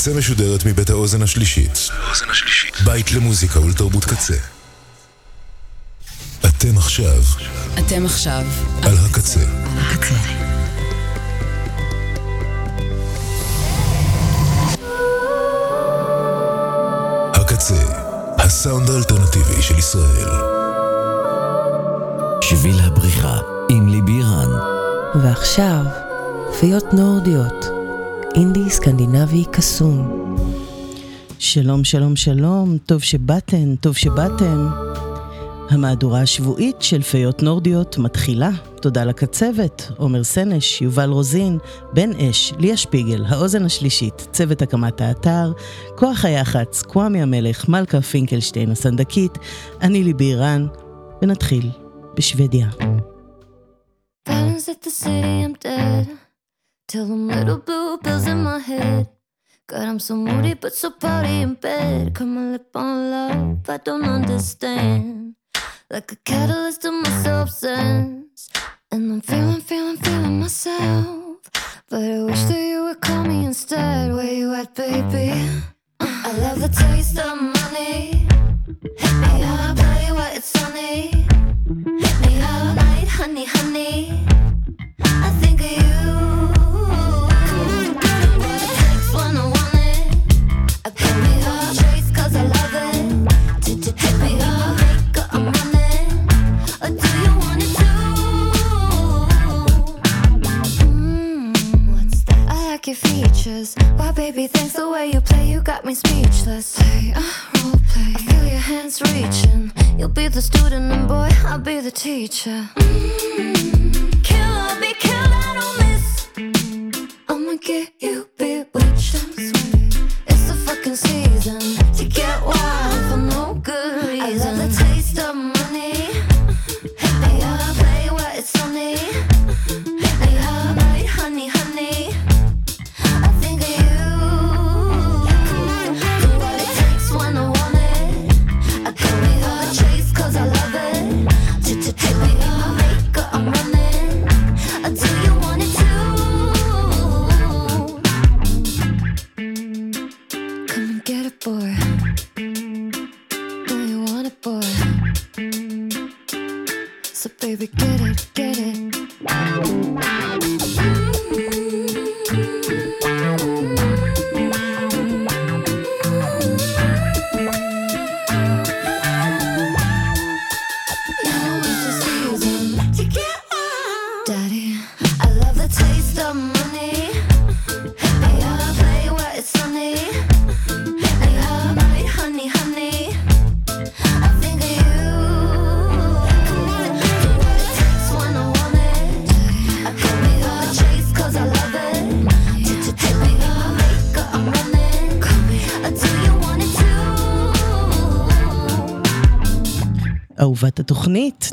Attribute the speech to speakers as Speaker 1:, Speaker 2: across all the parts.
Speaker 1: הקצה משודרת מבית האוזן השלישית. בית למוזיקה ולתרבות קצה. אתם עכשיו
Speaker 2: אתם עכשיו
Speaker 1: על הקצה.
Speaker 2: הקצה.
Speaker 1: הקצה, הסאונד האלטרנטיבי של ישראל.
Speaker 3: שביל הבריחה עם ליבי רן.
Speaker 4: ועכשיו, פיות נורדיות, אינדי סקנדינבי קסום.
Speaker 5: שלום, שלום, שלום, טוב שבאתן, טוב שבאתם. המהדורה השבועית של פיות נורדיות מתחילה. תודה לקצבת, עומר סנש, יובל רוזין, בן אש, ליה שפיגל, האוזן השלישית, צוות הקמת האתר, כוח היח"צ, כוואמי המלך, מלכה פינקלשטיין הסנדקית, אני ליבי רן, ונתחיל בשוודיה.
Speaker 6: Balance at the city, I'm dead. Tell them little blue bills in my head. God, I'm so moody, but so pouty in bed. Cut my lip on love, I don't understand. Like a catalyst to my substance. And I'm feeling, feeling, feeling myself. But I wish that you would call me instead. Where you at, baby? I love the taste of money. Hit me up, play what it's sunny. Hit me all night, honey, honey. I think of you. Your features. Why, baby, thanks the way you play. You got me speechless. Hey, uh, role play. I feel your hands reaching. You'll be the student, and boy, I'll be the teacher. Mm, killer, be killed,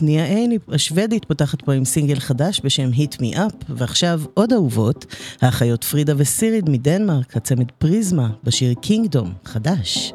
Speaker 5: ניה עין השוודית פותחת פה עם סינגל חדש בשם Hit Me Up, ועכשיו עוד אהובות, האחיות פרידה וסיריד מדנמרק, הצמד פריזמה, בשיר קינגדום, חדש.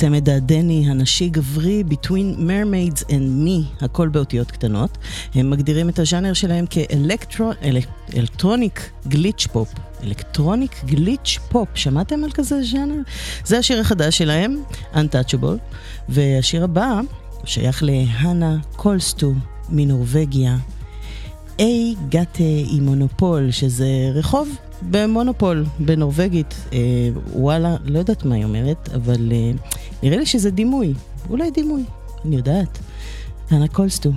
Speaker 5: הצמד הדני הנשי-גברי Between Mermaids and Me, הכל באותיות קטנות. הם מגדירים את הז'אנר שלהם כ electronic glitch pop. electronic glitch pop, שמעתם על כזה ז'אנר? זה השיר החדש שלהם, Untouchable, והשיר הבא שייך להנה קולסטו מנורבגיה. איי גאטה עם מונופול, שזה רחוב במונופול, בנורבגית. אה, וואלה, לא יודעת מה היא אומרת, אבל אה, נראה לי שזה דימוי. אולי דימוי, אני יודעת. הנה קולסטו.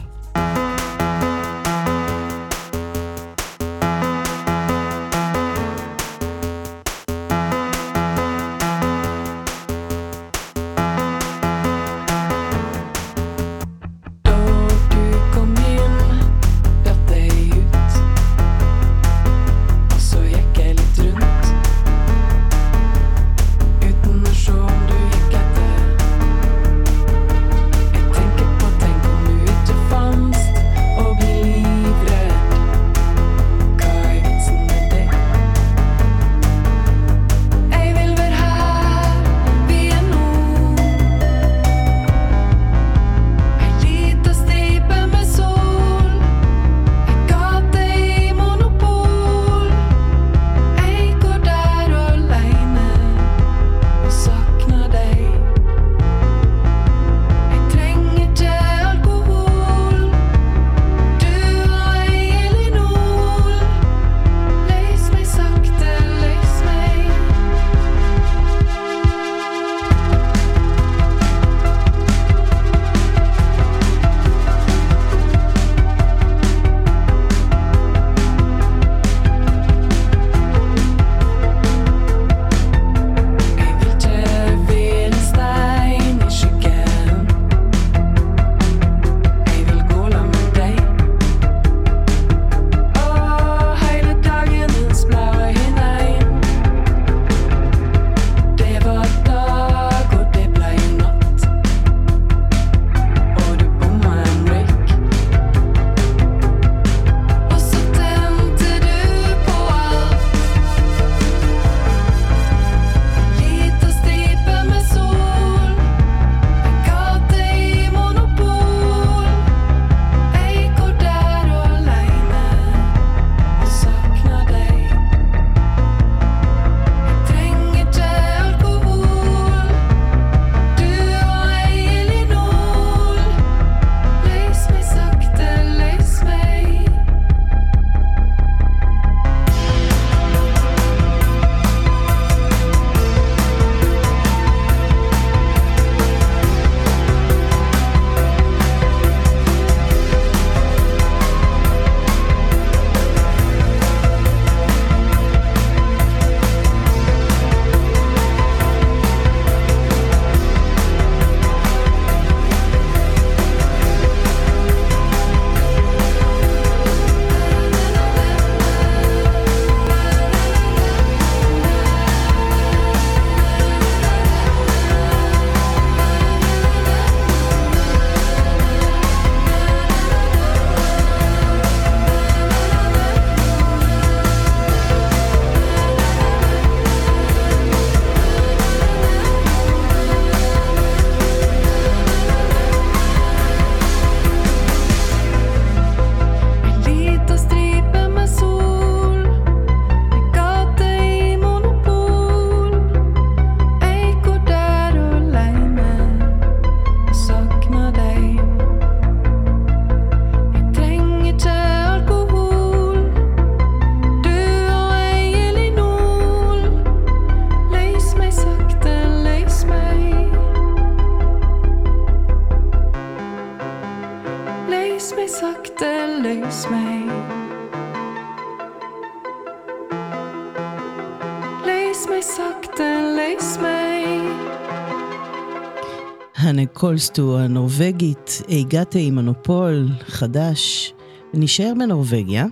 Speaker 7: פולסטו הנורבגית, הגעת עם מונופול חדש, ונשאר בנורבגיה,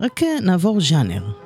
Speaker 7: רק אה, נעבור ז'אנר.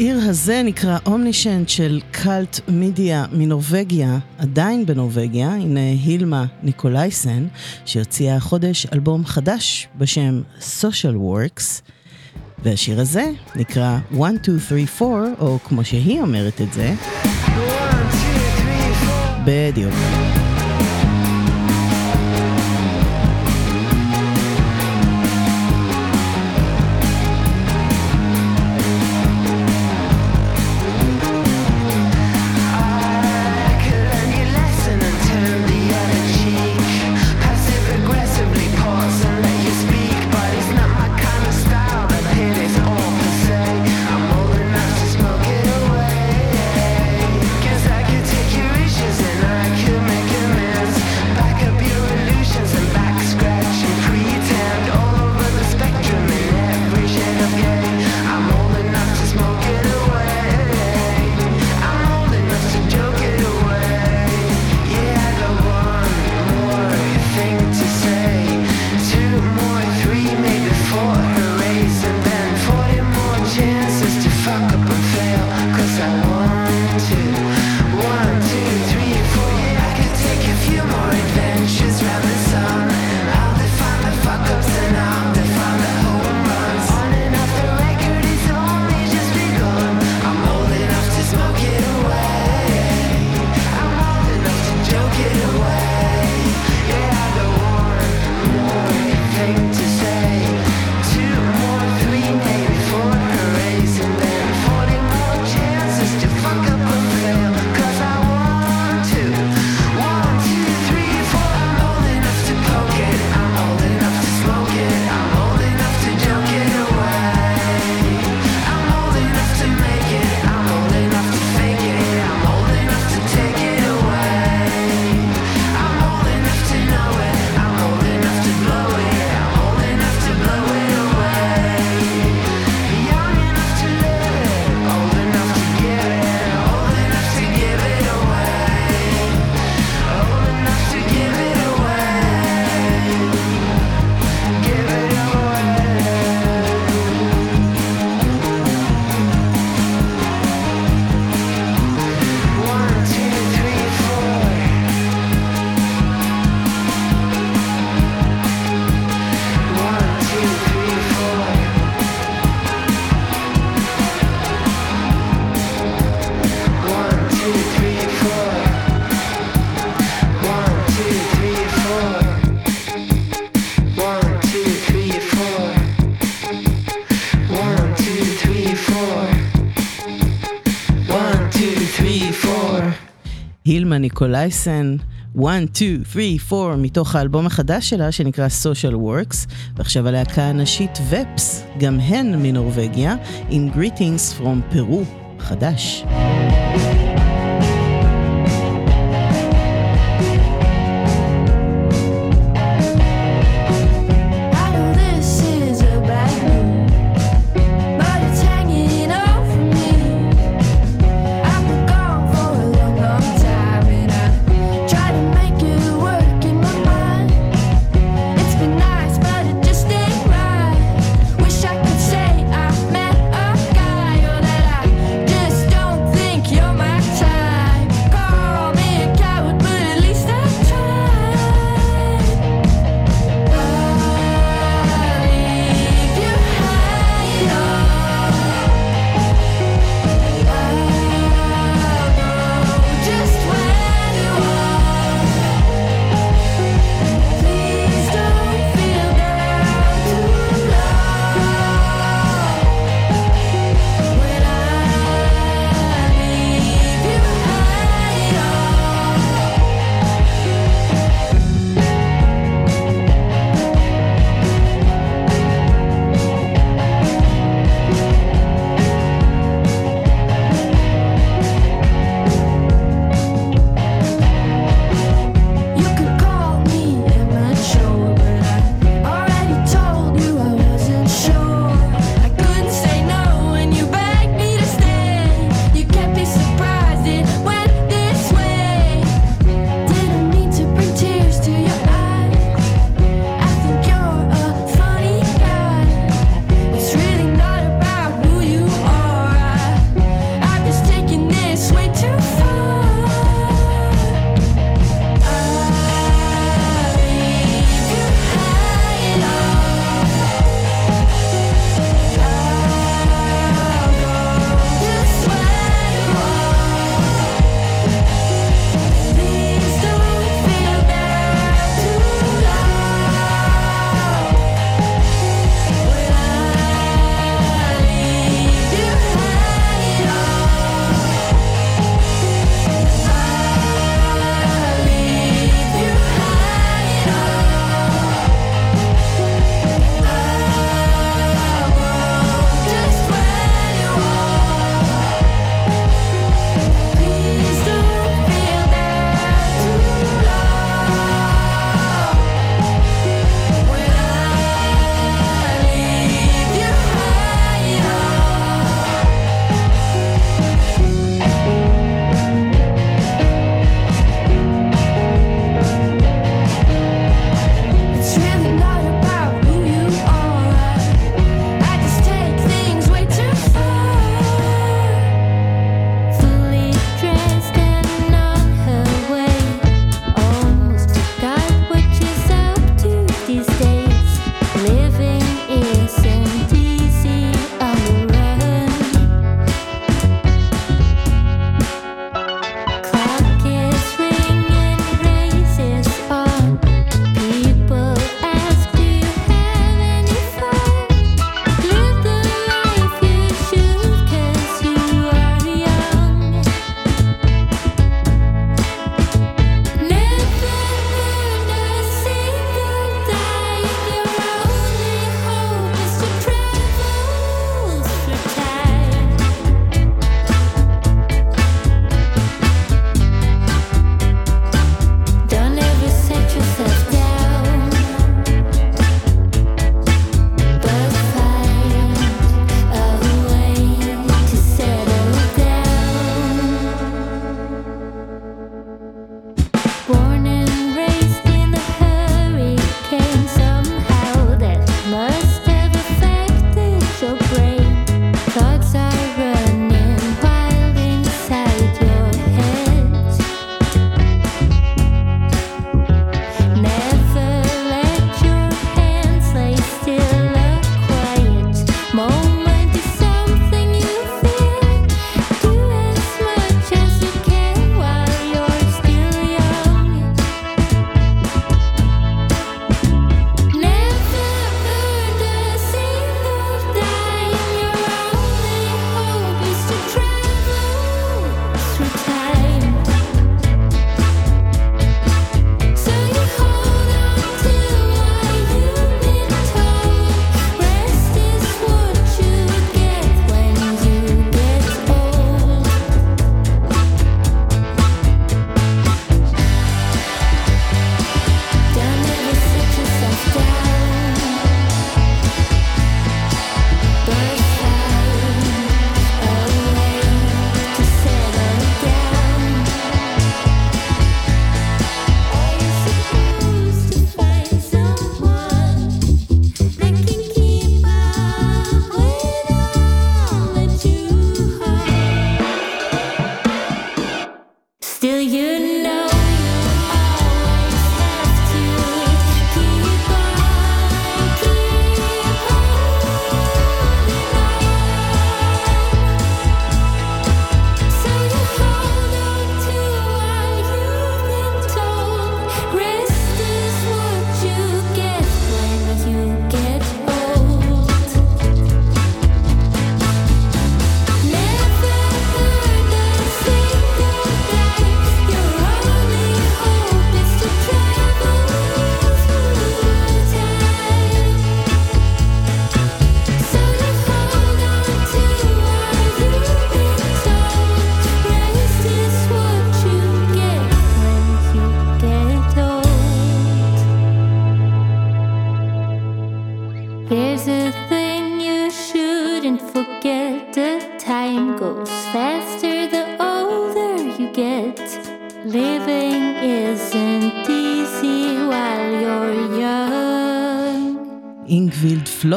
Speaker 5: המסעיר הזה נקרא אומנישנט של קאלט מידיה מנורבגיה, עדיין בנורבגיה, הנה הילמה ניקולייסן, שהוציאה החודש אלבום חדש בשם Social Works, והשיר הזה נקרא 1, 2, 3, 4, או כמו שהיא אומרת את זה, בדיוק. ניקולייסן, 1, 2, 3, 4, מתוך האלבום החדש שלה שנקרא Social Works, ועכשיו הלהקה הנשית ופס, גם הן מנורבגיה, עם Greetings from פרו, חדש.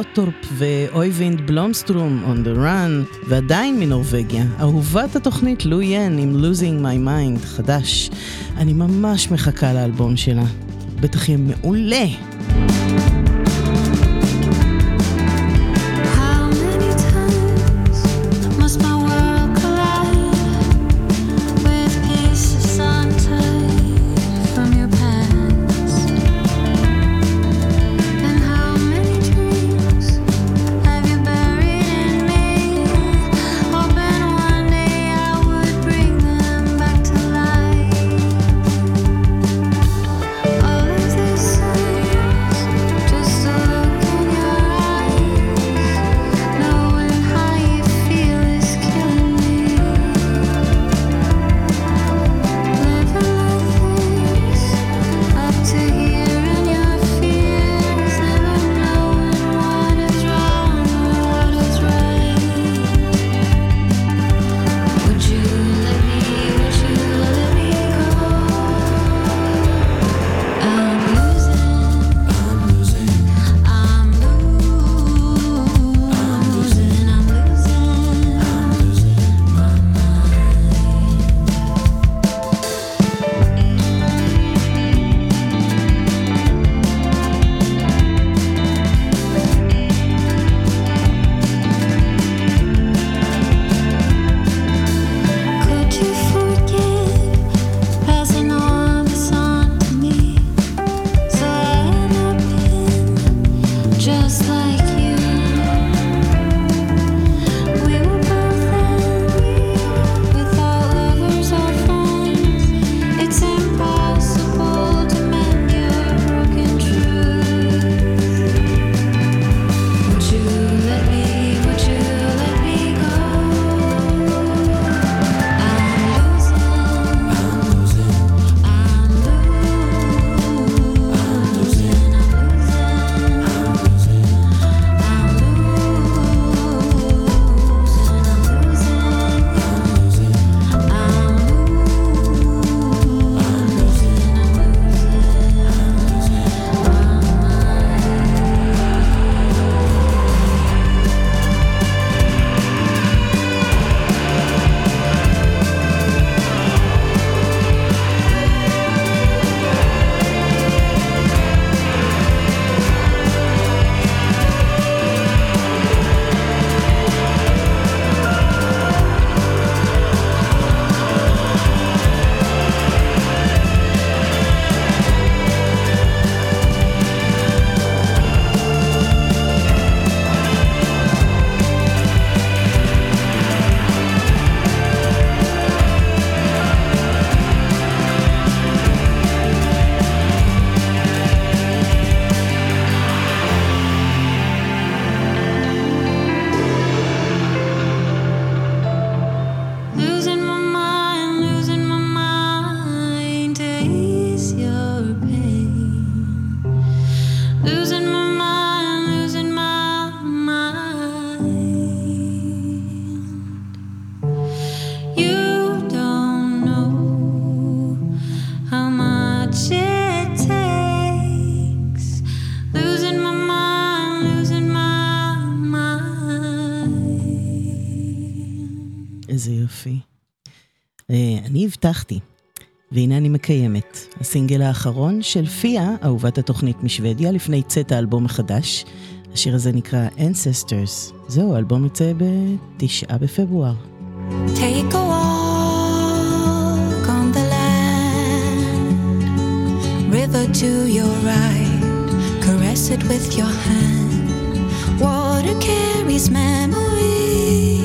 Speaker 8: גלוטורפ ואויבינד בלומסטרום, On the Run, ועדיין מנורבגיה, אהובת התוכנית לו ין עם Losing My Mind, חדש. אני ממש מחכה לאלבום שלה. בטח יהיה מעולה. שהבטחתי. והנה אני מקיימת, הסינגל האחרון של פיה, אהובת התוכנית משוודיה, לפני צאת האלבום החדש. השיר הזה נקרא Ancestors. זהו, האלבום יצא בתשעה בפברואר.
Speaker 9: Take a walk on the land, river to your right, caress it with your hand. Water carries memories.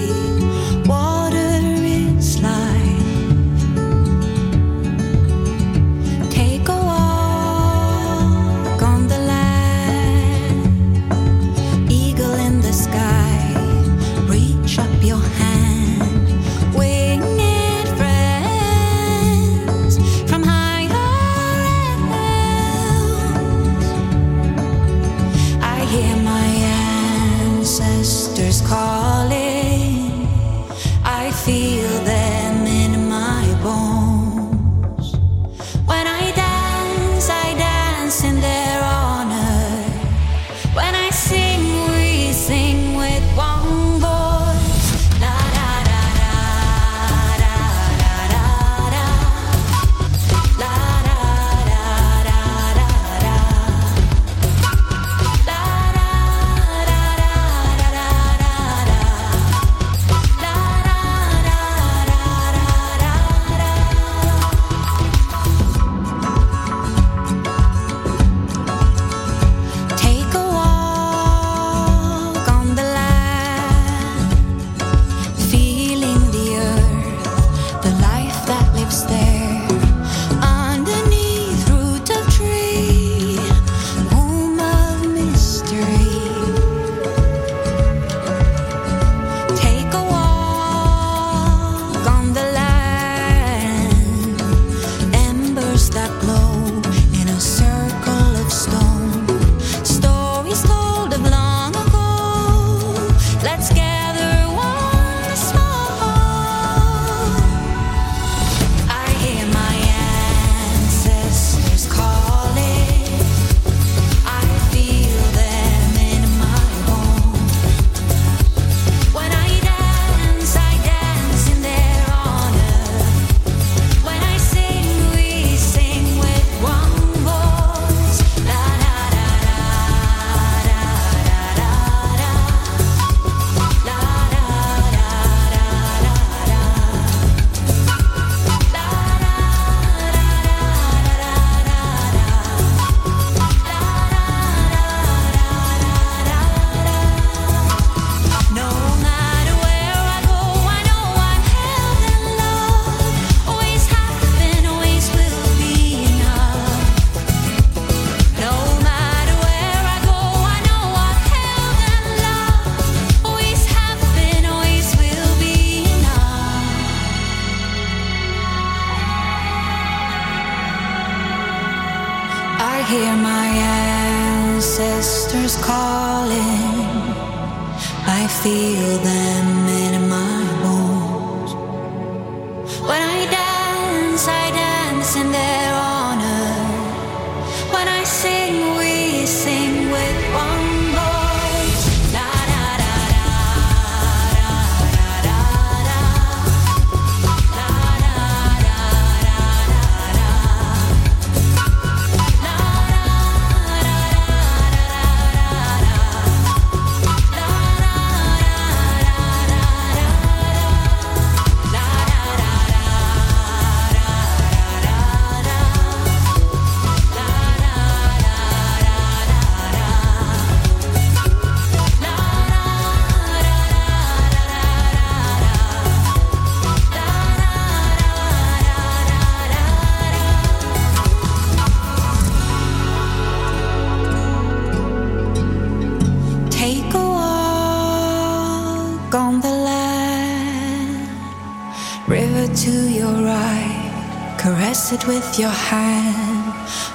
Speaker 9: your hand.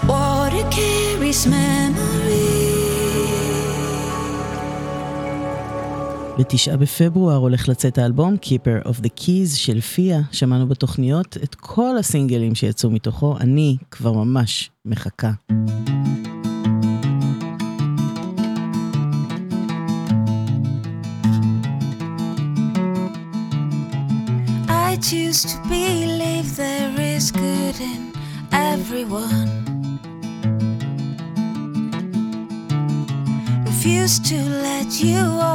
Speaker 8: Water carries memory.
Speaker 5: בתשעה בפברואר הולך לצאת האלבום Keeper of the Keys של פיה, שמענו בתוכניות את כל הסינגלים שיצאו מתוכו, אני כבר ממש מחכה.
Speaker 8: I choose to be everyone. Refuse to let you off.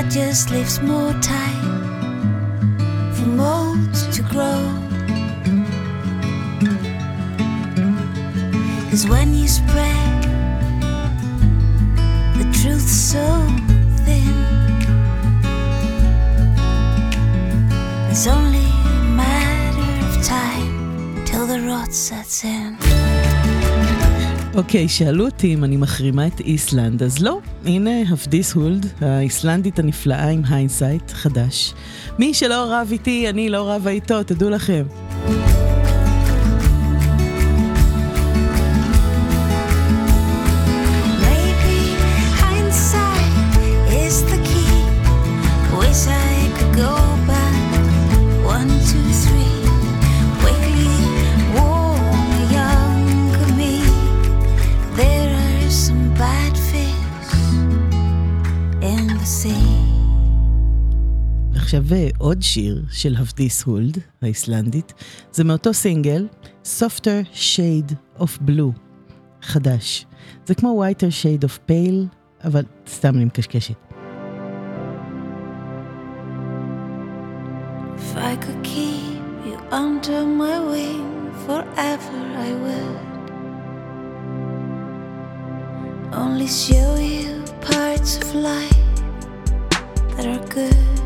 Speaker 8: that just leaves more time for mold to grow. Cause when you spread the truth so thin, it's only a matter of time till the rot sets in.
Speaker 5: אוקיי, okay, שאלו אותי אם אני מחרימה את איסלנד, אז לא. הנה הפדיס הולד, האיסלנדית הנפלאה עם Hindsight, חדש. מי שלא רב איתי, אני לא רבה איתו, תדעו לכם. עוד שיר של הבדיס הולד, האיסלנדית, זה מאותו סינגל, Softer Shade of Blue, חדש. זה כמו Whiter Shade of Pale, אבל סתם אני מקשקשת.
Speaker 8: If I could keep you under my wing forever I would Only show you parts of life that are good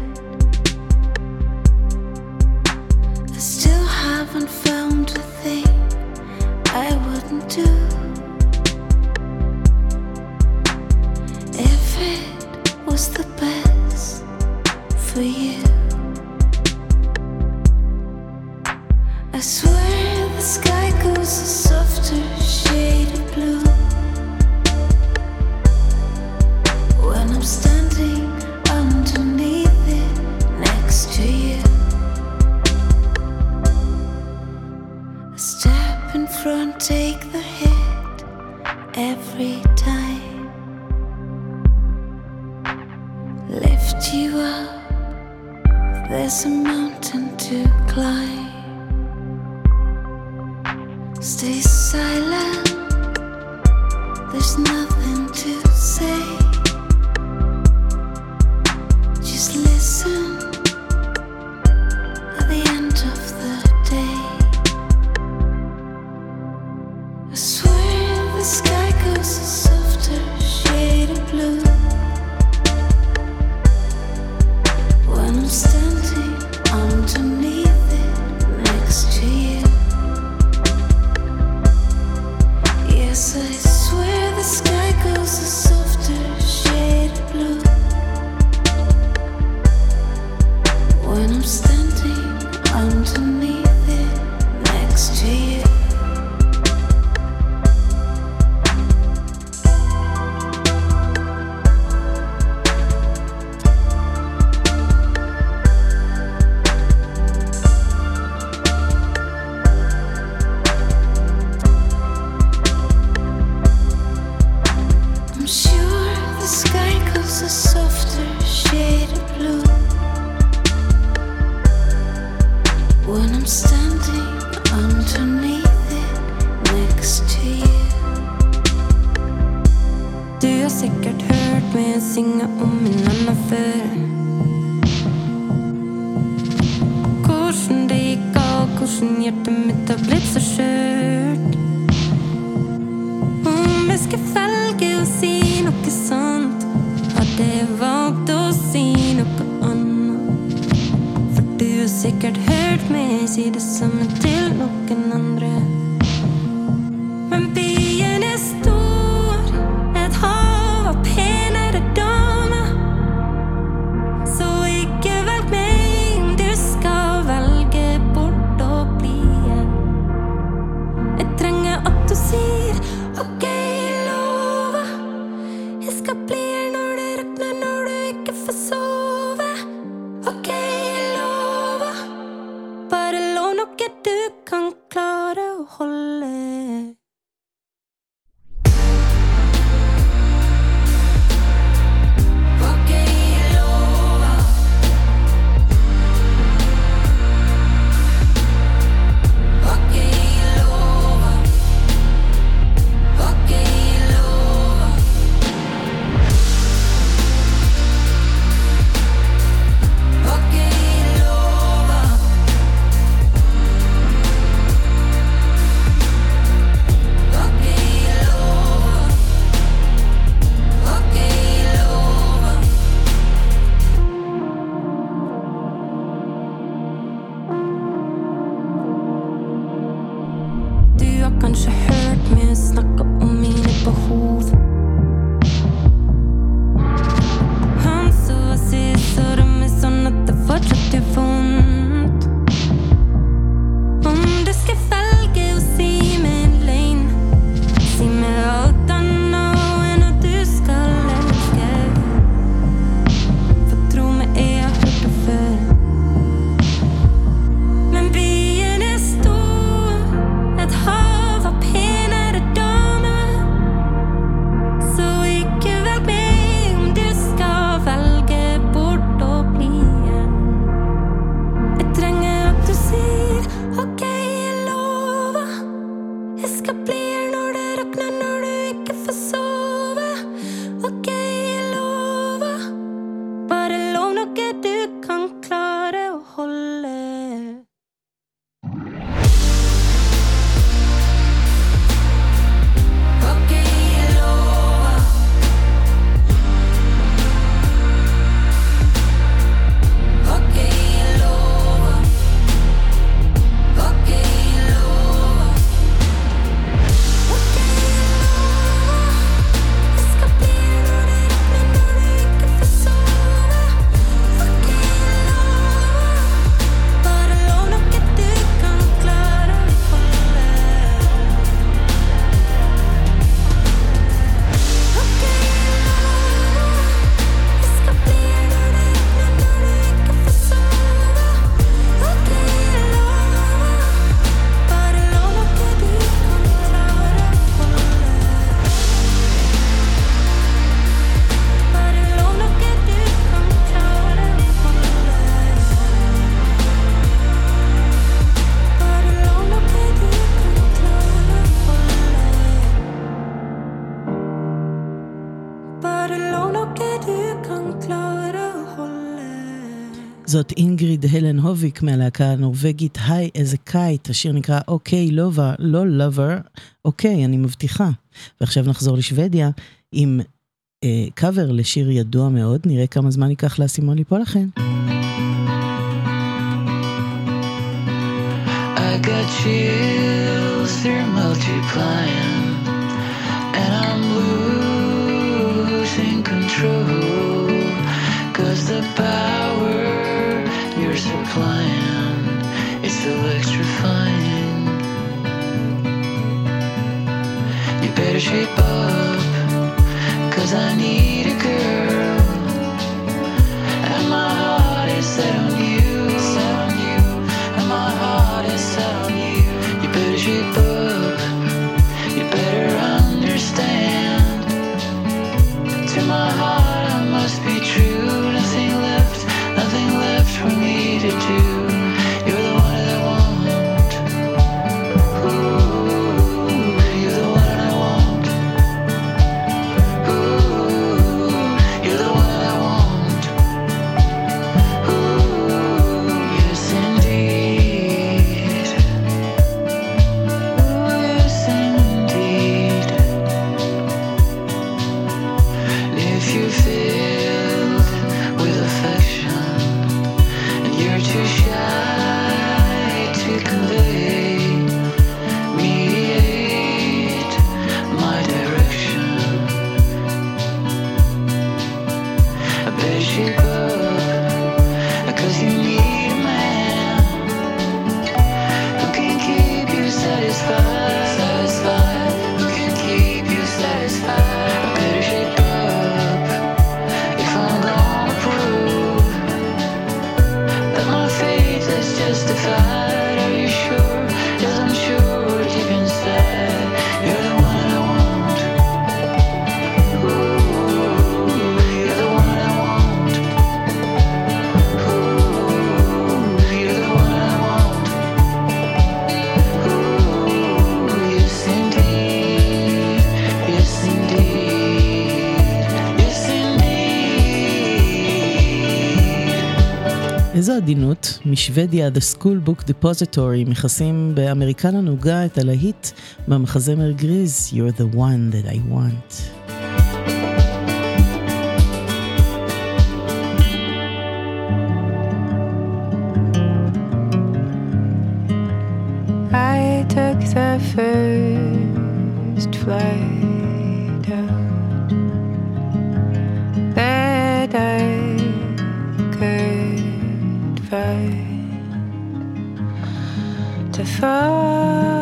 Speaker 5: זאת אינגריד הלן הוביק מהלהקה הנורבגית היי איזה קייט, השיר נקרא אוקיי לובה, לא לובר, אוקיי, אני מבטיחה. ועכשיו נחזור לשוודיה עם אה, קאבר לשיר ידוע מאוד, נראה כמה זמן ייקח לאסימון ליפול
Speaker 10: לכן. Cause the power flying, it's electrifying. You better shape up, cause I need a girl. בשוודיה, The
Speaker 5: School Book Depository, מכסים באמריקן נוגה את הלהיט מהמחזמר גריז, You're the one that I want.
Speaker 10: I took the first
Speaker 11: flight out that I could find. to
Speaker 12: fall.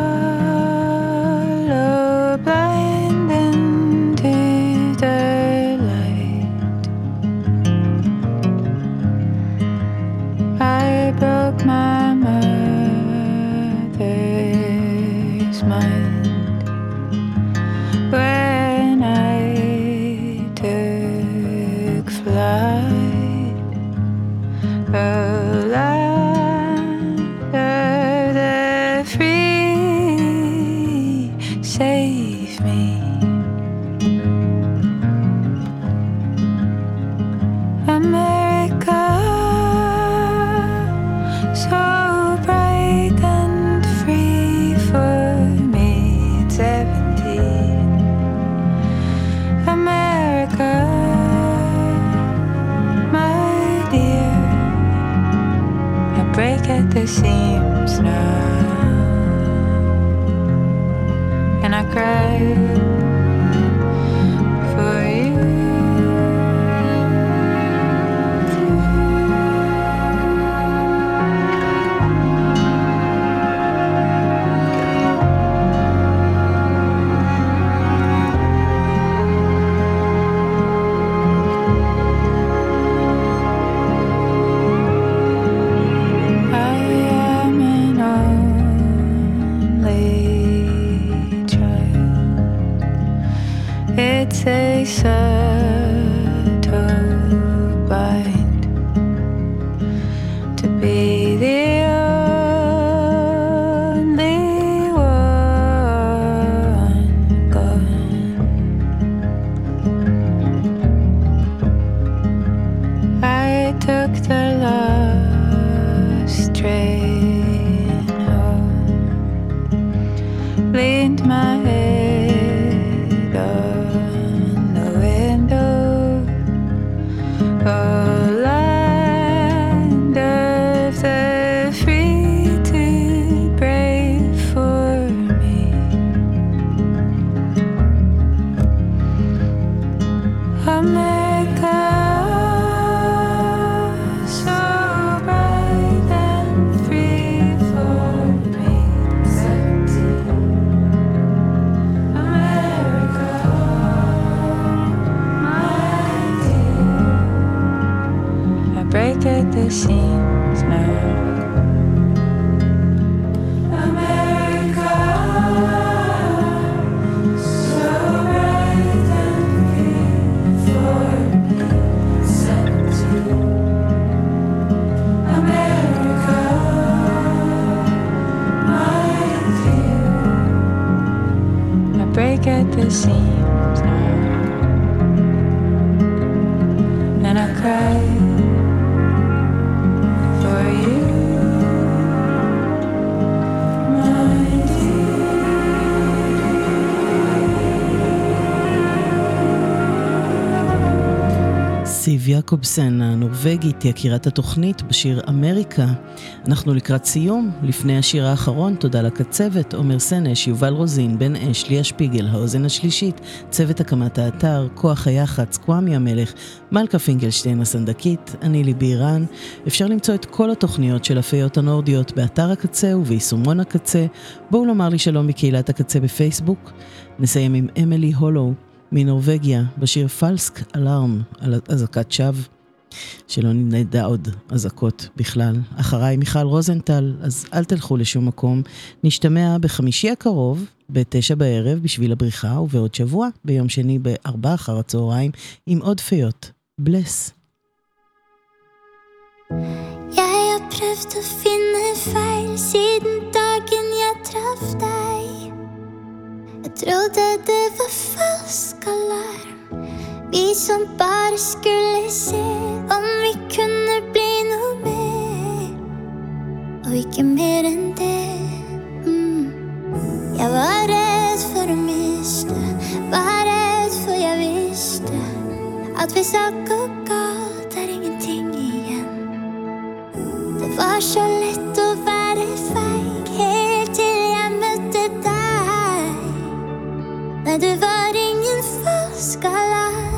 Speaker 12: יעקובסן הנורבגית, יקירת התוכנית בשיר אמריקה. אנחנו לקראת סיום, לפני השיר האחרון, תודה לקצבת, עומר סנש, יובל רוזין, בן אש, ליה שפיגל, האוזן השלישית, צוות הקמת האתר, כוח היח"צ, קוואמי המלך, מלכה פינקלשטיין הסנדקית, אני ליבי אירן. אפשר למצוא את כל התוכניות של הפיות הנורדיות באתר הקצה וביישומון הקצה. בואו לומר לי שלום מקהילת הקצה בפייסבוק. נסיים עם אמילי הולו. מנורבגיה, בשיר פלסק אלארם על אזעקת שווא, שלא נדע עוד אזעקות בכלל. אחריי מיכל רוזנטל, אז אל תלכו לשום מקום. נשתמע בחמישי הקרוב, בתשע בערב, בשביל הבריחה, ובעוד שבוע, ביום שני בארבע אחר הצהריים, עם עוד פיות. בלס.
Speaker 6: Jeg har prøvd å finne feil siden dagen jeg traff deg. Jeg trodde det var falsk alarm. Vi som bare skulle se om vi kunne bli noe mer. Og ikke mer enn det. Mm. Jeg var redd for å miste, var redd for jeg visste at hvis alt går galt, er ingenting igjen. Det var så lett å være feig Nei, du var ingen falsk alarm